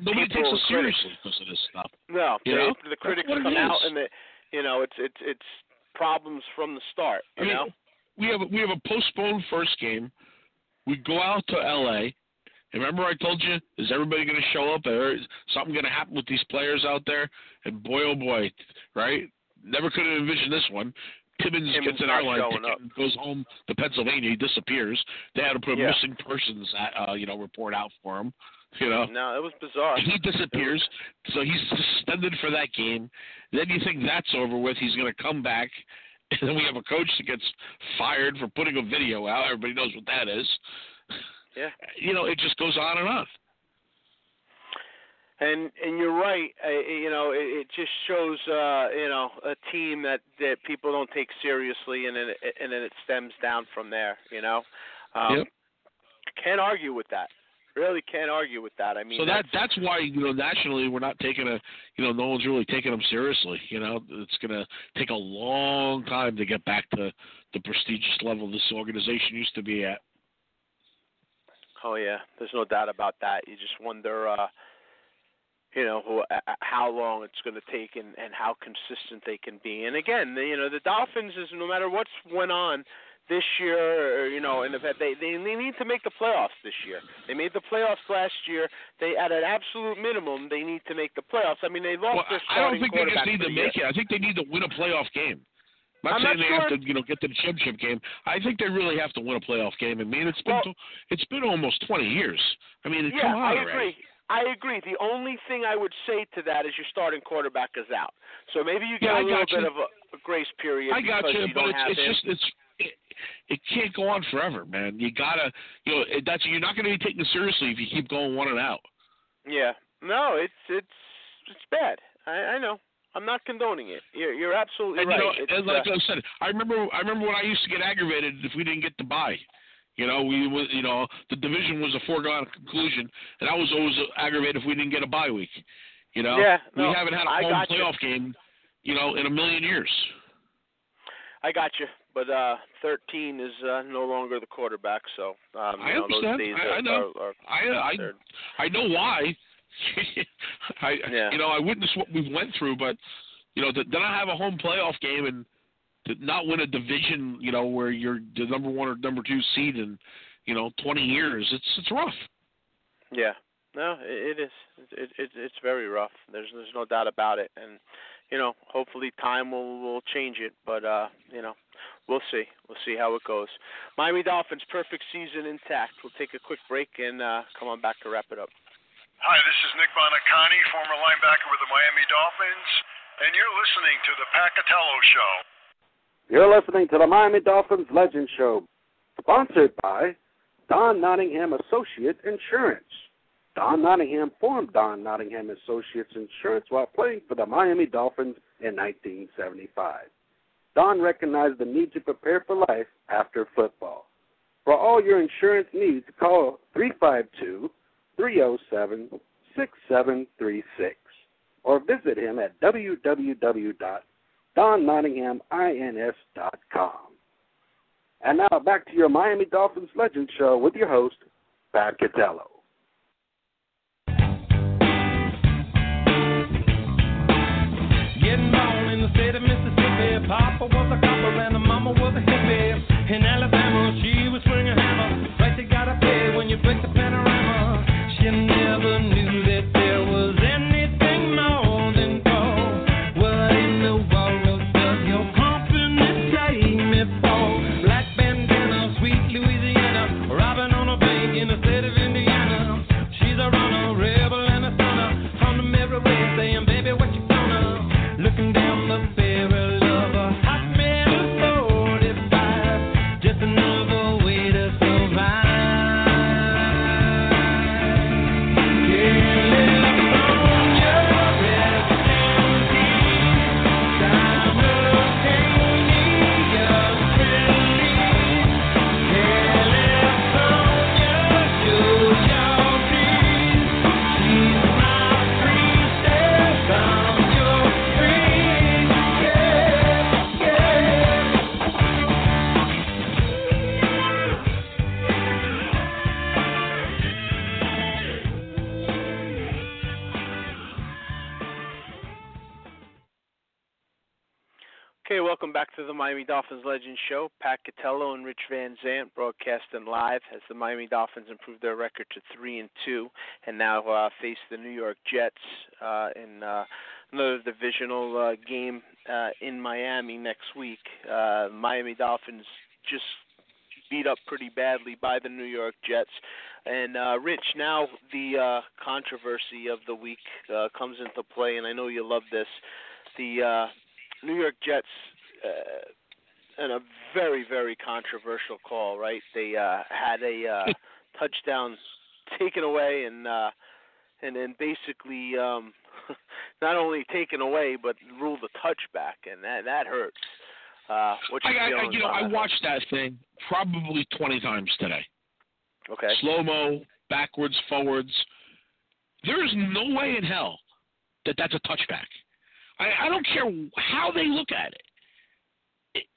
Nobody takes critics. seriously because of this stuff. No, You they, know? the critics come out and the, you know, it's it's it's problems from the start. I You mean, know, we have we have a postponed first game. We go out to L.A. Remember, I told you, is everybody going to show up? Or is something going to happen with these players out there? And boy, oh boy, right? Never could have envisioned this one. Timmons Timmons gets an airline ticket goes home to Pennsylvania. He disappears. They had to put a Yeah. missing persons, uh, you know, report out for him. You know, no, it was bizarre. he disappears, so he's suspended for that game. Then you think that's over with. He's going to come back, and then we have a coach that gets fired for putting a video out. Everybody knows what that is. Yeah. You know, it just goes on and on. And and you're right. Uh, you know, it, it just shows uh, you know a team that that people don't take seriously, and then it, and then it stems down from there. You know, um, Yep. can't argue with that. Really can't argue with that. I mean, so that that's, that's why you know nationally we're not taking a you know no one's really taking them seriously. You know, it's going to take a long time to get back to the prestigious level this organization used to be at. Oh yeah, there's no doubt about that. You just wonder, uh, you know, who, uh, how long it's going to take and and how consistent they can be. And again, the, you know, the Dolphins is no matter what's went on this year, or, you know, and they they they need to make the playoffs this year. They made the playoffs last year. They at an absolute minimum they need to make the playoffs. I mean, they lost Well, their I don't starting think they just need to make it. I think they need to win a playoff game. I'm not I'm saying not they have to, you know, get to the championship game. I think they really have to win a playoff game. I mean, it's been Well- it's been almost 20 years. I mean, Yeah, come on I agree. I agree. The only thing I would say to that is your starting quarterback is out. So maybe you get Yeah, a little bit you. of a, a grace period I got you, you but it's it's just it's it, it can't go on forever, man. You gotta, you know, it, that's you're not going to be taken seriously if you keep going one and out. Yeah. No, it's it's it's bad. I, I know. I'm not condoning it. You're you're absolutely And right. you know, and like uh, I said, I remember I remember when I used to get aggravated if we didn't get the bye. You know, we was you know the division was a foregone conclusion, and I was always aggravated if we didn't get a bye week. You know, Yeah, we haven't had a I home got you. playoff game, you know, in a million years. I got you. But uh 13 is uh, no longer the quarterback, so um, I know, understand. I- are, I know. are, are I I I know why. I Yeah. you know I witnessed what we went through, but you know to, to not have a home playoff game and not win a division, you know where you're the number one or number two seed in you know 20 years, it's it's rough. Yeah. No, it, it is. It, it it's very rough. There's there's no doubt about it, and you know, hopefully time will will change it. But uh, you know, we'll see. We'll see how it goes. Miami Dolphins perfect season intact. We'll take a quick break and uh, come on back to wrap it up. Hi, this is Nick Buoniconti, former linebacker with the Miami Dolphins, and you're listening to the Pat Catello Show. You're listening to the Miami Dolphins Legend Show, sponsored by Don Nottingham Associates Insurance. Don Nottingham formed Don Nottingham Associates Insurance while playing for the Miami Dolphins in 1975. Don recognized the need to prepare for life after football. For all your insurance needs, call 352 307 6736 or visit him at www.donnottinghamins.com. And now back to your Miami Dolphins Legend Show with your host, Pat Catello. Getting born in the state of Mississippi. Papa was a copper and the mama was a Okay, Miami Dolphins Legends Show. Pat Catello and Rich Van Zant broadcasting live as the Miami Dolphins improve their record to three and two, and now uh, face the New York Jets uh, in uh, another divisional uh, game uh, in Miami next week. Uh, Miami Dolphins just beat up pretty badly by the New York Jets. And uh, Rich, now the uh, controversy of the week uh, comes into play, and I know you love this. The uh, New York Jets, uh, and a very, very controversial call, right? They uh, had a uh, touchdown taken away, and uh, and then basically um, not only taken away, but ruled a touchback, and that that hurts. Uh, what's your I, I, you know, I that? watched that thing probably 20 times today. Okay. Slow mo, backwards, forwards. There is no way in hell that that's a touchback. I, I don't care how they look at it.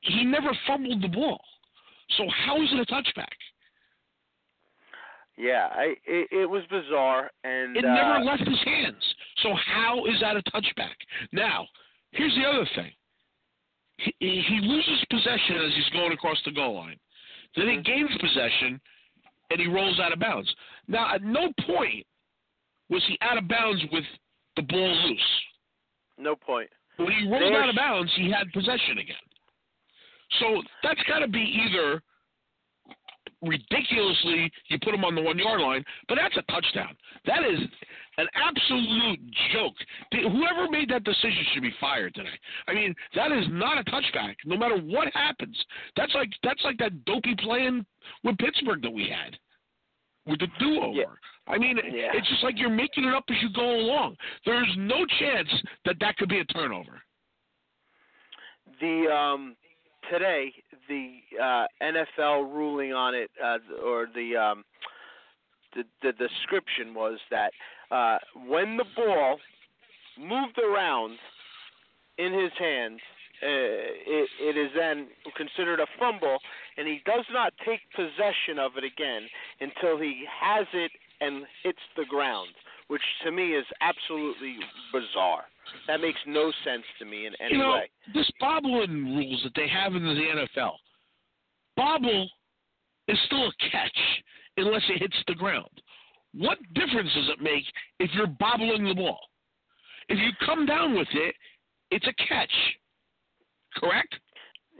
He never fumbled the ball. So how is it a touchback? Yeah, I it, it was bizarre, and It uh, never left his hands. So how is that a touchback? Now, here's the other thing. He, he loses possession as he's going across the goal line. Then he gains possession, and he rolls out of bounds. Now, at no point was he out of bounds with the ball loose. no point. When he rolled There's- out of bounds, he had possession again. So that's got to be either ridiculously you put him on the one yard line, but that's a touchdown. That is an absolute joke. Whoever made that decision should be fired today. I mean, that is not a touchback. No matter what happens, that's like that's like that dopey playing with Pittsburgh that we had with the do over. Yeah. I mean, Yeah. it's just like you're making it up as you go along. There's no chance that that could be a turnover. The um today the uh NFL ruling on it uh or the um the the description was that uh when the ball moved around in his hands uh, it, it is then considered a fumble, and he does not take possession of it again until he has it and hits the ground, which to me is absolutely bizarre. That makes no sense to me in any you know, way. this bobbling rules that they have in the NFL, bobble is still a catch unless it hits the ground. What difference does it make if you're bobbling the ball? If you come down with it, it's a catch. Correct?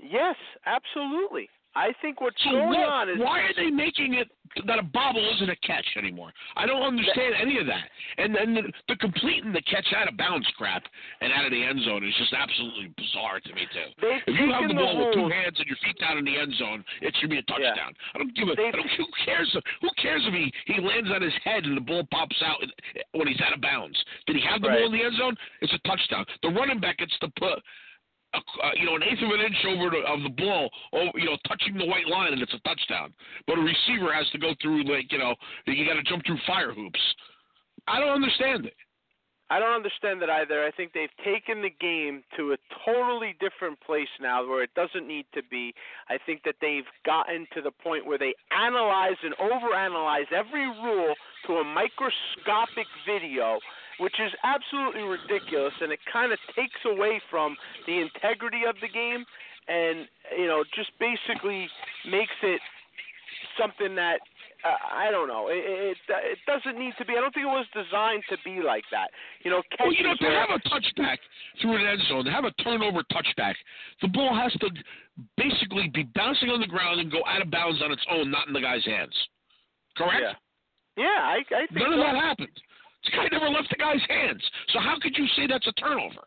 Yes, absolutely. I think what's So going what, on is why are they making it that a bobble isn't a catch anymore? I don't understand any of that. And then the, the completing the catch out of bounds crap and out of the end zone is just absolutely bizarre to me too. If you have the the ball with two hands and your feet down in the end zone, it should be a Yeah. touchdown. I don't give a. They've- I don't, who cares? Who cares if he he lands on his head and the ball pops out when he's out of bounds? Did he have the Right. ball in the end zone? It's a touchdown. The running back gets to put uh, you know, an eighth of an inch over the, of the ball, over, you know, touching the white line, and it's a touchdown. But a receiver has to go through, like, you know, you got to jump through fire hoops. I don't understand it. I don't understand that either. I think they've taken the game to a totally different place now where it doesn't need to be. I think that they've gotten to the point where they analyze and overanalyze every rule to a microscopic video, which is absolutely ridiculous and it kind of takes away from the integrity of the game and you know just basically makes it something that uh, I don't know. It, it it doesn't need to be. I don't think it was designed to be like that. You know, Well, you know, to have a touchback through an end zone, to have a turnover touchback, the ball has to basically be bouncing on the ground and go out of bounds on its own, not in the guy's hands. Correct? Yeah. Yeah, I, I think None so. of that happened. This guy never left the guy's hands. So how could you say that's a turnover?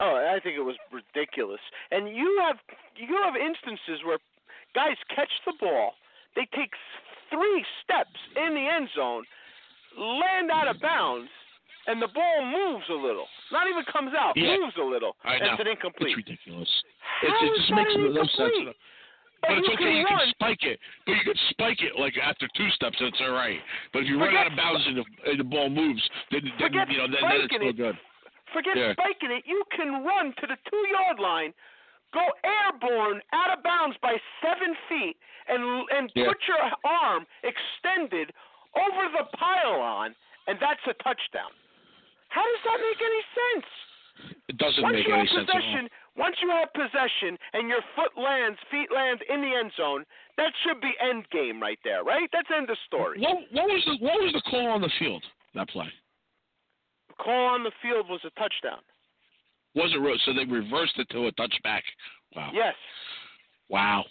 Oh, I think it was ridiculous. And you have you have instances where guys catch the ball, they take three steps in the end zone, land out of bounds, and the ball moves a little. Not even comes out, Yeah. moves a little. I know. It's an incomplete. It's ridiculous. How It's, it is just that makes no sense. But it's you okay. can you run. can spike it, but you can spike it like after two steps, and it's all right. But if you run out of bounds and the, and the ball moves, then, then you know then, then it's no it. good. Forget Yeah. spiking it. You can run to the two yard line, go airborne out of bounds by seven feet, and and Yeah. put your arm extended over the pylon, and that's a touchdown. How does that make any sense? It doesn't once make any sense at all. possession, Once you have possession and your foot lands, feet lands in the end zone, that should be end game right there, right? That's end of story. What, what was the what was the call on the field that play? Call on the field was a touchdown. Was it so they reversed it to a touchback? Wow. Yes. Wow.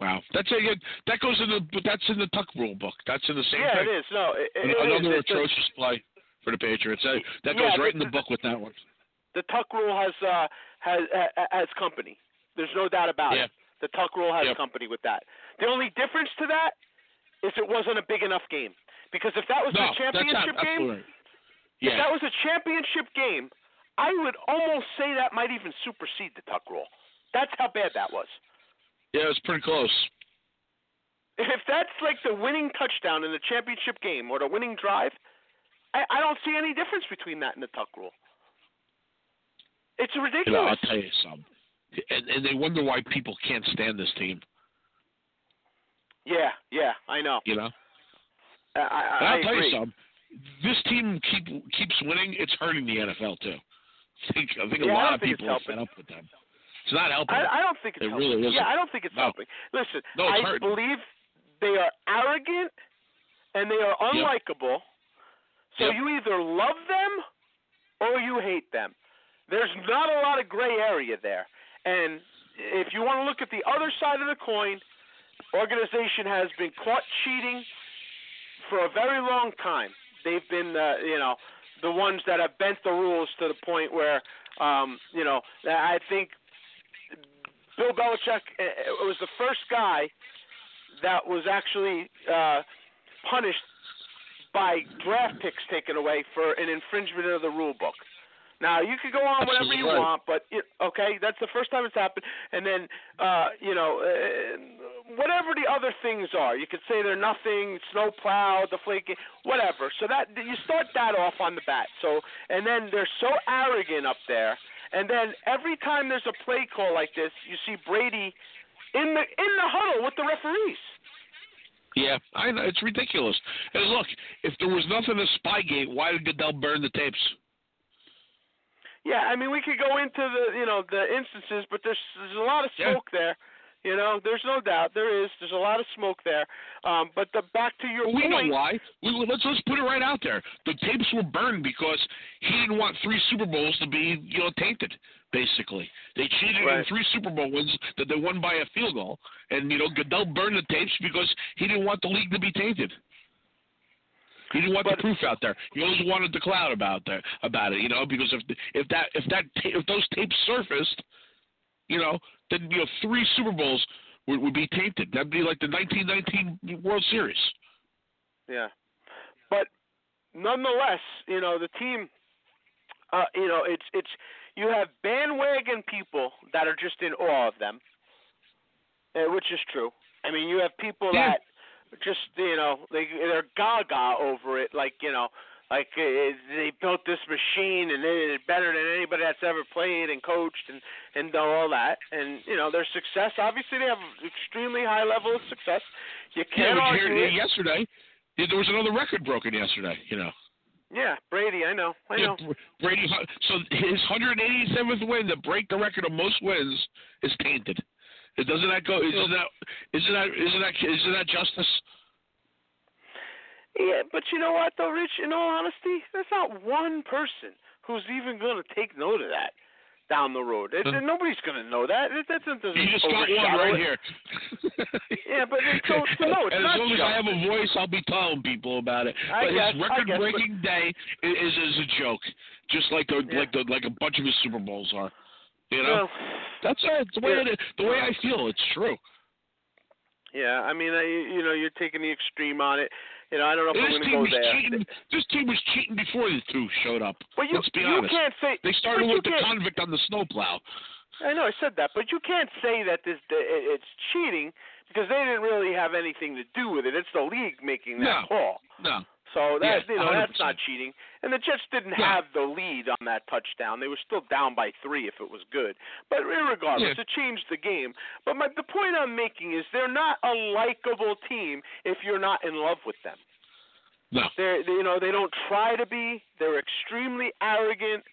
Wow. That's a that goes in the but that's in the Tuck rule book. That's in the same yeah, thing. it is. No, it, it Another is. Atrocious play for the Patriots. That, that Yeah, goes right in the the- book with that one. The Tuck rule has uh, has ha- has company. There's no doubt about Yeah. it. The Tuck rule has Yep. company with that. The only difference to that is it wasn't a big enough game. Because if that was No, a championship that's game, right. if Yeah. that was a championship game, I would almost say that might even supersede the Tuck rule. That's how bad that was. Yeah, it was pretty close. If that's like the winning touchdown in the championship game or the winning drive, I, I don't see any difference between that and the Tuck rule. It's You know, ridiculous. I'll tell you something. And, and they wonder why people can't stand this team. Yeah, yeah, I know. You know. I, I, And I'll I tell agree. you something. This team keep keeps winning. It's hurting the NFL too. I think I think a Yeah, I lot of people are fed up with them. It's not helping. I, I don't think it's It helping. really isn't. Yeah, I don't think it's No. helping. Listen, No, I hurting. believe they are arrogant and they are unlikable. So Yep. you either love them or you hate them. There's not a lot of gray area there. And if you want to look at the other side of the coin, organization has been caught cheating for a very long time. They've been, uh, you know, the ones that have bent the rules to the point where, um, you know, I think Bill Belichick uh, was the first guy that was actually uh, punished by draft picks taken away for an infringement of the rule book. Now you could go on whatever you want, but it, okay, that's the first time it's happened. And then, uh, you know, uh, whatever the other things are, you could say they're nothing, snowplow, deflating, whatever. So that you start that off on the bat. So and then they're so arrogant up there. And then every time there's a play call like this, you see Brady in the in the huddle with the referees. Yeah, I know it's ridiculous. And look, if there was nothing to Spygate, why did Goodell burn the tapes? Yeah, I mean we could go into the you know the instances, but there's there's a lot of Yeah. smoke there. You know, there's no doubt there is. There's a lot of smoke there. Um, but the back to your Well, we point. know why. We, let's let's put it right out there. The tapes were burned because he didn't want three Super Bowls to be you know tainted. Basically, they cheated in three Super Bowl wins that they won by a field goal, and you know Goodell burned the tapes because he didn't want the league to be tainted. He didn't want But- the proof out there. He always wanted the cloud about there about it, you know, because if if that if that if those tapes surfaced, you know, then you know three Super Bowls would, would be tainted. That'd be like the 1919 World Series. Yeah. But nonetheless, you know, the team uh, you know, it's it's you have bandwagon people that are just in awe of them. Uh, which is true. I mean, you have people Yeah. that just, you know, they they're gaga over it like, you know, like uh, they built this machine and they're better than anybody that's ever played and coached and and all that. And you know, their success obviously they have extremely high level of success. You can't but argue here, it. yesterday, there was another record broken yesterday. You know, Yeah, Brady, I know. I Yeah, know. Br- Brady. So his 187th win to break the record of most wins is tainted. It doesn't that go? Isn't that isn't that isn't that isn't that justice? Yeah, but you know what though, Rich? In all honesty, there's not one person who's even going to take note of that down the road. It. Nobody's going to know that. It, that doesn't You just got one right here. Yeah, but it's so, so no, it's and not as long as I have a voice, I'll be telling people about it. I but guess- his record-breaking day is, is is a joke, just like the Yeah. like the like a bunch of his Super Bowls are. You know, Well, that's. The way yeah. it is. The way I feel, it's true. yeah, I mean, I, you know, you're taking the extreme on it. You know, I don't know if this I'm team going was to go there. cheating. This team was cheating before the two showed up. But you, Let's be you honest. can't say They started with the can't- convict on the snowplow. I know I said that, but you can't say that this it's cheating because they didn't really have anything to do with it. It's the league making that No. call. No. So that Yeah, you know that's 100%. not cheating. And the Jets didn't No. have the lead on that touchdown. They were still down by three if it was good. But regardless, Yeah. it changed the game. But my the point I'm making is they're not a likable team if you're not in love with them. No. They're they, you know they don't try to be. They're extremely arrogant.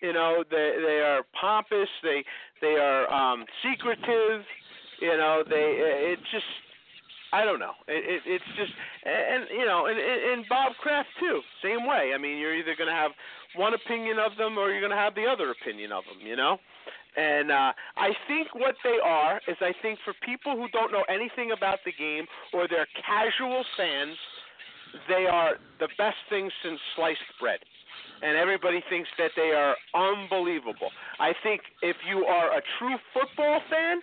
You know they they are pompous. They they are um, secretive. You know, they it just I don't know. It, it it's just and you know, and, and Bob Kraft too, same way. I mean, you're either going to have one opinion of them or you're going to have the other opinion of them. You know. And uh, I think what they are is I think for people who don't know anything about the game or they're casual fans, they are the best thing since sliced bread. And everybody thinks that they are unbelievable. I think if you are a true football fan,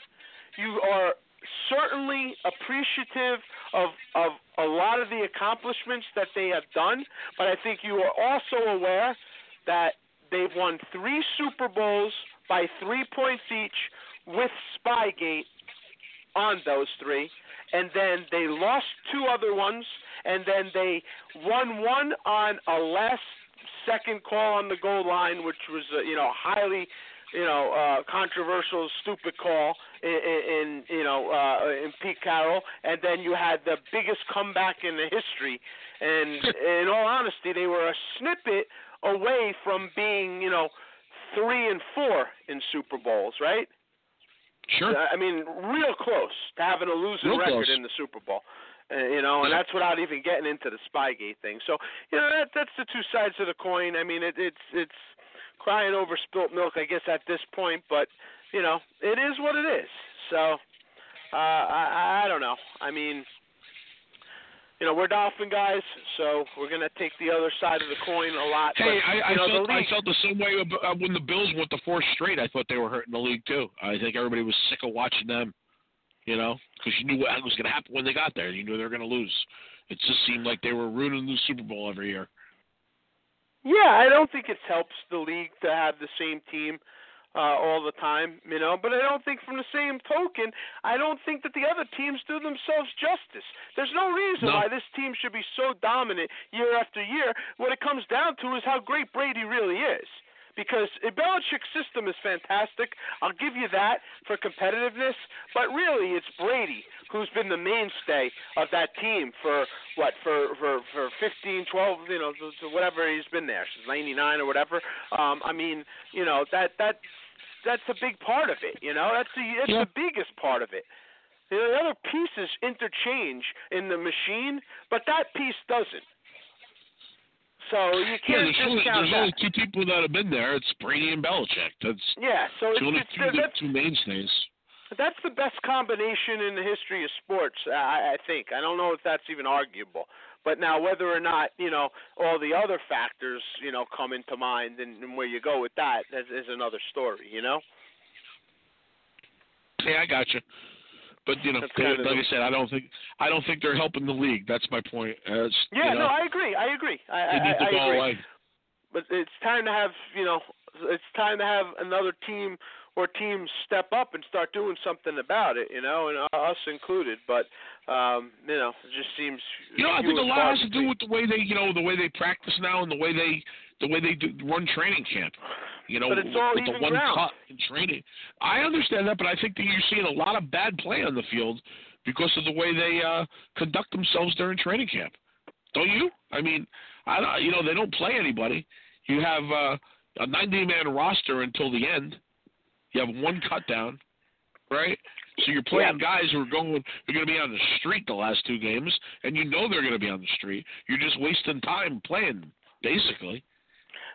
you are certainly appreciative of of a lot of the accomplishments that they have done, but I think you are also aware that they've won three Super Bowls by three points each with Spygate on those three, and then they lost two other ones, and then they won one on a last second call on the goal line, which was uh, you know highly you know uh, controversial, stupid call in, in you know uh, in Pete Carroll, and then you had the biggest comeback in the history. And in all honesty, they were a snippet away from being you know three and four in Super Bowls, right? Sure. I mean, real close to having a losing Real record close. in the Super Bowl. Uh, you know, and that's without even getting into the Spygate thing. So, you know, that that's the two sides of the coin. I mean, it, it's it's crying over spilt milk, I guess, at this point. But you know, it is what it is. So, uh, I I don't know. I mean, you know, we're Dolphin guys, so we're gonna take the other side of the coin a lot. Hey, but, I, I know, felt the I felt the same way uh, when the Bills went to four straight. I thought they were hurting the league too. I think everybody was sick of watching them. You know, because you knew what was going to happen when they got there. You knew they were going to lose. It just seemed like they were ruining the Super Bowl every year. Yeah, I don't think it helps the league to have the same team uh, all the time, you know. But I don't think, from the same token, I don't think that the other teams do themselves justice. There's no reason No. why this team should be so dominant year after year. What it comes down to is how great Brady really is. Because Belichick's system is fantastic. I'll give you that for competitiveness. But really, it's Brady who's been the mainstay of that team for what for for for 15, 12, you know, whatever he's been there since '99 or whatever. Um, I mean, you know that that that's a big part of it. You know, that's the that's Yeah. the biggest part of it. The other pieces interchange in the machine, but that piece doesn't. So you can't there's only, there's only two people that have been there. It's Brady and Belichick. That's yeah, so it's it's, two, the that's, two mainstays. that's the best combination in the history of sports. I, I think. I don't know if that's even arguable. But now, whether or not you know all the other factors you know come into mind, and, and where you go with that is, is another story. You know. Yeah, I got you. But you know, they, kind of like I said, I don't think I don't think they're helping the league. That's my point. Uh, it's, Yeah, you know, no, I agree. I agree. I, I, need to I go agree. away. But it's time to have you know, it's time to have another team or teams step up and start doing something about it. You know, and us included. But um, you know, it just seems. You know, I think a lot has to do with the way they, you know, the way they practice now and the way they, the way they do, run training camp. You know, But it's all with the even one ground. cut in training. I understand that, but I think that you're seeing a lot of bad play on the field because of the way they uh, conduct themselves during training camp. Don't you? I mean, I, you know, they don't play anybody. You have uh, a 90-man roster until the end. You have one cut down, right? So you're playing guys who are going, who are going to be on the street the last two games, and you know they're going to be on the street. You're just wasting time playing, basically,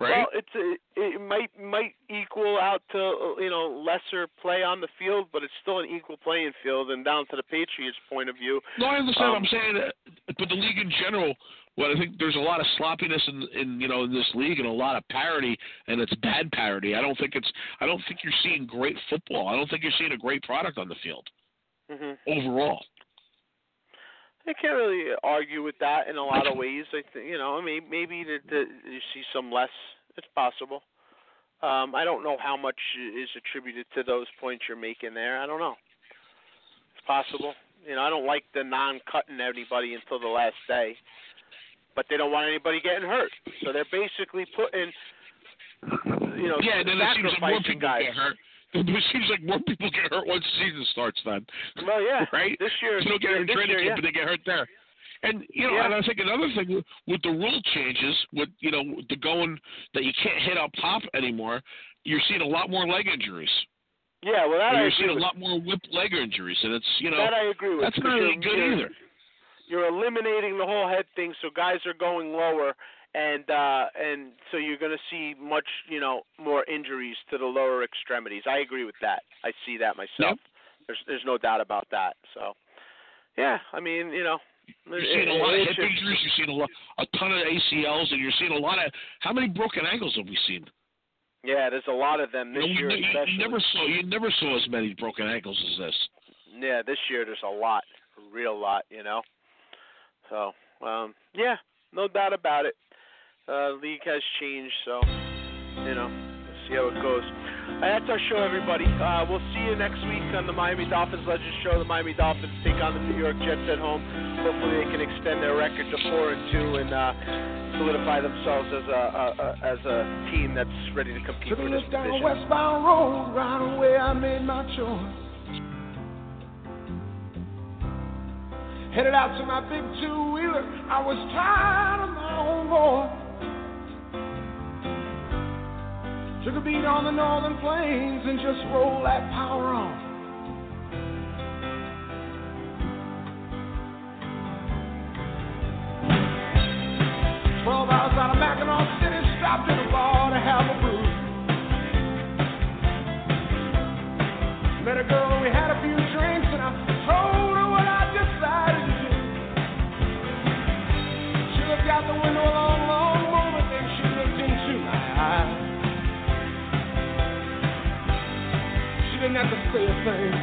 right? Well, it's a, it might might equal out to uh, you know lesser play on the field, but it's still an equal playing field. And down to the Patriots' point of view, no, I understand. what um, I'm saying, that, but the league in general. Well, I think there's a lot of sloppiness in, in you know in this league and a lot of parity, and it's bad parity. I don't think it's. I don't think you're seeing great football. I don't think you're seeing a great product on the field hmm overall. I can't really argue with that in a lot of ways. I think you know maybe maybe that that you see some less. It's possible. Um, I don't know how much is attributed to those points you're making there. I don't know. It's possible. You know, I don't like the non-cutting anybody until the last day, but they don't want anybody getting hurt. So they're basically putting, you know, Yeah, then it seems more people guys. get hurt. It seems like more people get hurt once the season starts. Then, Well, yeah. right? This year, They don't get hurt in training camp, yeah. but they get hurt there. And you know, Yeah. and I think another thing with, with the rule changes, with you know, the going that you can't hit up top anymore, you're seeing a lot more leg injuries. Yeah, well, that and I you're seeing with. a lot more whip leg injuries, and it's you know that I agree with. that's not really good you're- either. You're eliminating the whole head thing, so guys are going lower, and uh, and so you're going to see much, you know, more injuries to the lower extremities. I agree with that. I see that myself. There's there's no doubt about that. So, yeah, I mean, you know, You're seeing a lot of hip injuries. You're seeing a lot, a ton of ACLs, and you're seeing a lot of how many broken ankles have we seen? Yeah, there's a lot of them You, this know, year, you, you, especially. you never saw you never saw as many broken ankles as this. Yeah, this year there's a lot, a real lot, you know. So, um, yeah, no doubt about it. Uh, league has changed, so you know, we'll see how it goes. Uh, that's our show, everybody. Uh, we'll see you next week on the Miami Dolphins Legends Show. The Miami Dolphins take on the New York Jets at home. Hopefully, they can extend their record to four and two and uh, solidify themselves as a, a, a as a team that's ready to compete Took for this down division. westbound road, right away I made my choice. Headed out to my big two wheeler, I was tired of my own voice. Took a beat on the northern plains and just rolled that power on. Twelve hours out of Mackinaw City, stopped in a bar to have a brew. Met a girl, say a thing.